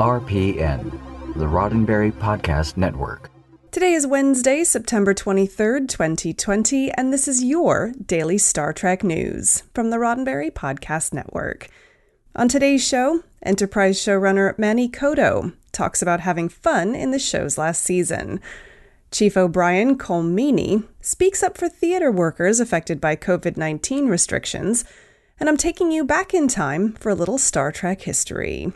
RPN, the Roddenberry Podcast Network. Today is Wednesday, September 23rd, 2020, and this is your daily Star Trek news from the Roddenberry Podcast Network. On today's show, Enterprise showrunner Manny Coto talks about having fun in the show's last season. Chief O'Brien Colm Meaney speaks up for theater workers affected by COVID 19 restrictions, and I'm taking you back in time for a little Star Trek history.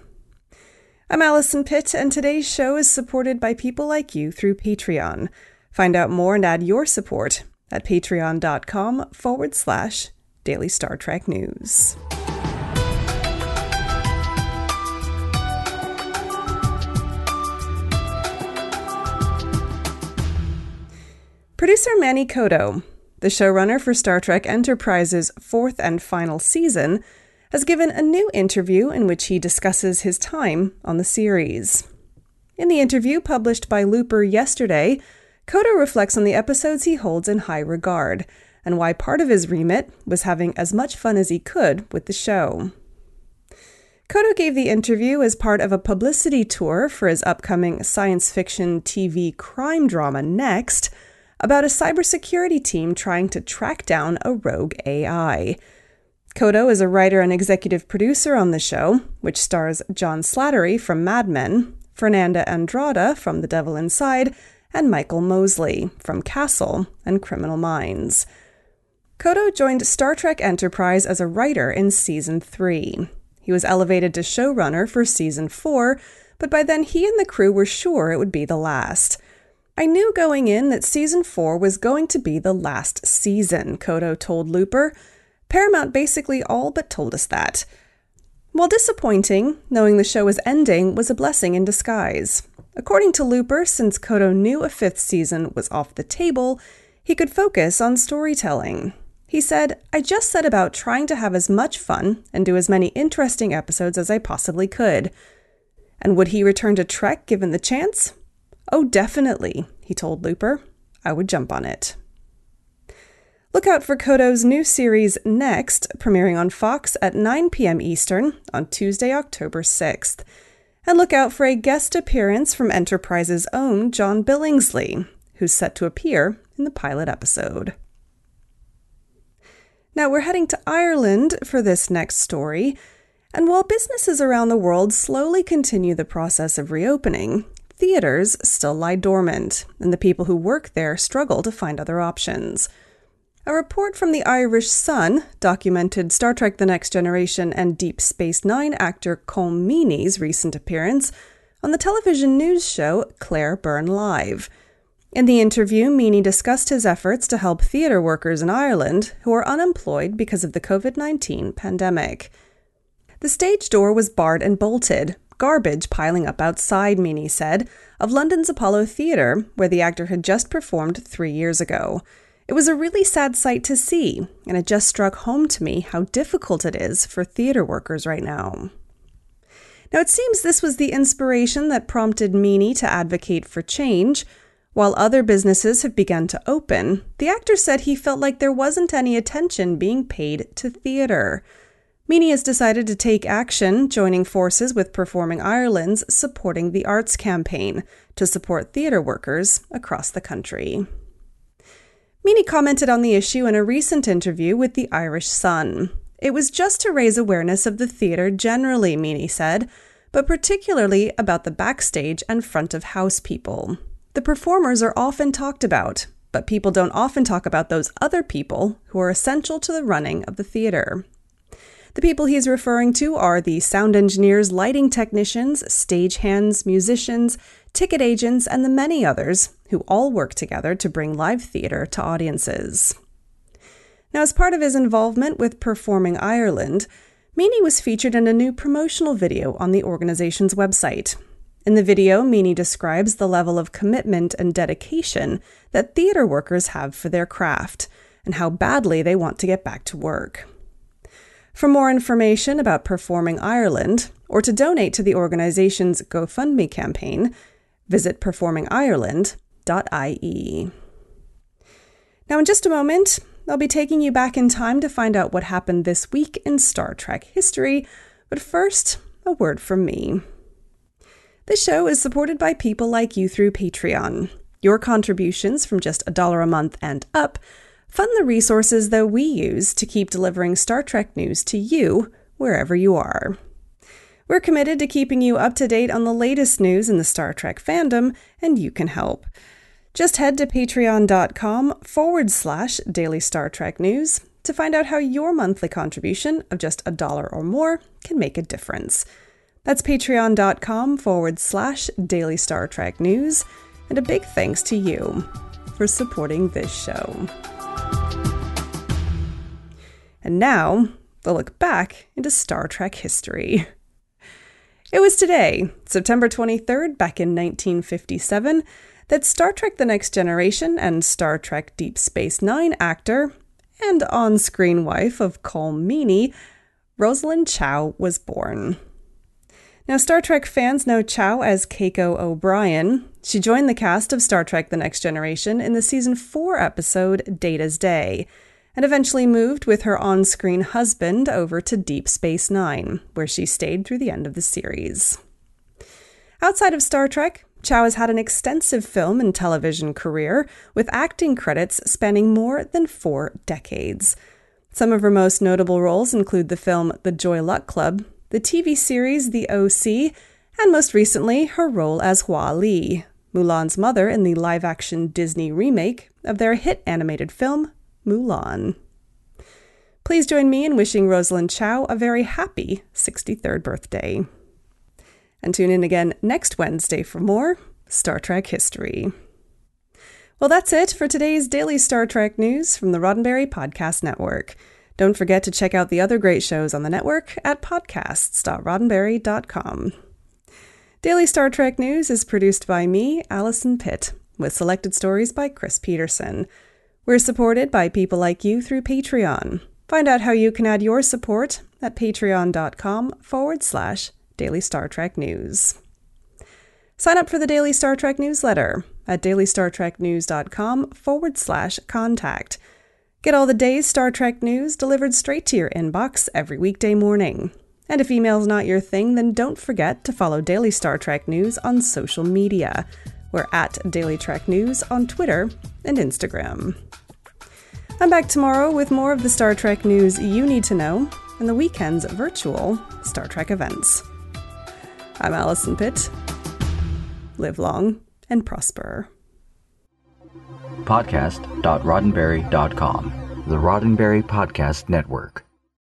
I'm Allison Pitt, and today's show is supported by people like you through Patreon. Find out more and add your support at patreon.com forward slash daily Star Trek news. Producer Manny Coto, the showrunner for Star Trek Enterprise's fourth and final season, has given a new interview in which he discusses his time on the series. In the interview published by Looper yesterday, Coto reflects on the episodes he holds in high regard and why part of his remit was having as much fun as he could with the show. Coto gave the interview as part of a publicity tour for his upcoming science fiction TV crime drama Next about a cybersecurity team trying to track down a rogue AI. Coto is a writer and executive producer on the show, which stars John Slattery from Mad Men, Fernanda Andrade from The Devil Inside, and Michael Mosley from Castle and Criminal Minds. Coto joined Star Trek Enterprise as a writer in season 3. He was elevated to showrunner for season 4, but by then he and the crew were sure it would be the last. I knew going in that season 4 was going to be the last season, Coto told Looper. Paramount basically all but told us that. While disappointing, knowing the show was ending was a blessing in disguise. According to Looper, since Coto knew a fifth season was off the table, he could focus on storytelling. He said, I just set about trying to have as much fun and do as many interesting episodes as I possibly could. And would he return to Trek given the chance? Oh, definitely, he told Looper. I would jump on it. Look out for Coto's new series Next, premiering on Fox at 9 p.m. Eastern on Tuesday, October 6th. And look out for a guest appearance from Enterprise's own John Billingsley, who's set to appear in the pilot episode. Now we're heading to Ireland for this next story, and while businesses around the world slowly continue the process of reopening, theaters still lie dormant, and the people who work there struggle to find other options. A report from the Irish Sun documented Star Trek The Next Generation and Deep Space Nine actor Colm Meaney's recent appearance on the television news show Claire Byrne Live. In the interview, Meaney discussed his efforts to help theatre workers in Ireland who are unemployed because of the COVID 19 pandemic. The stage door was barred and bolted, garbage piling up outside, Meaney said, of London's Apollo Theatre, where the actor had just performed three years ago. It was a really sad sight to see, and it just struck home to me how difficult it is for theater workers right now. Now, it seems this was the inspiration that prompted Meaney to advocate for change. While other businesses have begun to open, the actor said he felt like there wasn't any attention being paid to theater. Meaney has decided to take action, joining forces with Performing Ireland's Supporting the Arts campaign to support theatre workers across the country. Meaney commented on the issue in a recent interview with the Irish Sun. It was just to raise awareness of the theatre generally, Meaney said, but particularly about the backstage and front of house people. The performers are often talked about, but people don't often talk about those other people who are essential to the running of the theatre. The people he's referring to are the sound engineers, lighting technicians, stagehands, musicians, ticket agents, and the many others who all work together to bring live theatre to audiences. Now, as part of his involvement with Performing Ireland, Meaney was featured in a new promotional video on the organization's website. In the video, Meaney describes the level of commitment and dedication that theatre workers have for their craft and how badly they want to get back to work. For more information about Performing Ireland, or to donate to the organization's GoFundMe campaign, visit performingireland.ie. Now, in just a moment, I'll be taking you back in time to find out what happened this week in Star Trek history, but first, a word from me. This show is supported by people like you through Patreon. Your contributions from just a dollar a month and up fund the resources that we use to keep delivering Star Trek news to you wherever you are. We're committed to keeping you up to date on the latest news in the Star Trek fandom, and you can help. Just head to patreon.com forward slash daily Star Trek news to find out how your monthly contribution of just a dollar or more can make a difference. That's patreon.com forward slash daily Star Trek news, and a big thanks to you for supporting this show. And now, the look back into Star Trek history. It was today, September 23rd, back in 1957, that Star Trek The Next Generation and Star Trek Deep Space Nine actor and on screen wife of Colm Meaney, Rosalind Chao, was born. Now, Star Trek fans know Chao as Keiko O'Brien. She joined the cast of Star Trek The Next Generation in the season 4 episode Data's Day and eventually moved with her on screen husband over to Deep Space Nine, where she stayed through the end of the series. Outside of Star Trek, Chao has had an extensive film and television career, with acting credits spanning more than four decades. Some of her most notable roles include the film The Joy Luck Club, the TV series The OC, and most recently, her role as Hua Li, Mulan's mother in the live action Disney remake of their hit animated film Mulan. Please join me in wishing Rosalind Chao a very happy 63rd birthday. And tune in again next Wednesday for more Star Trek history. Well, that's it for today's daily Star Trek news from the Roddenberry Podcast Network. Don't forget to check out the other great shows on the network at podcasts.roddenberry.com. Daily Star Trek News is produced by me, Allison Pitt, with selected stories by Chris Peterson. We're supported by people like you through Patreon. Find out how you can add your support at patreon.com forward slash daily Star Trek news. Sign up for the Daily Star Trek newsletter at dailystartreknews.com forward slash contact. Get all the day's Star Trek news delivered straight to your inbox every weekday morning. And if email's not your thing, then don't forget to follow Daily Star Trek News on social media. We're at Daily Trek News on Twitter and Instagram. I'm back tomorrow with more of the Star Trek news you need to know and the weekend's virtual Star Trek events. I'm Allison Pitt. Live long and prosper. Podcast.roddenberry.com, the Roddenberry Podcast Network.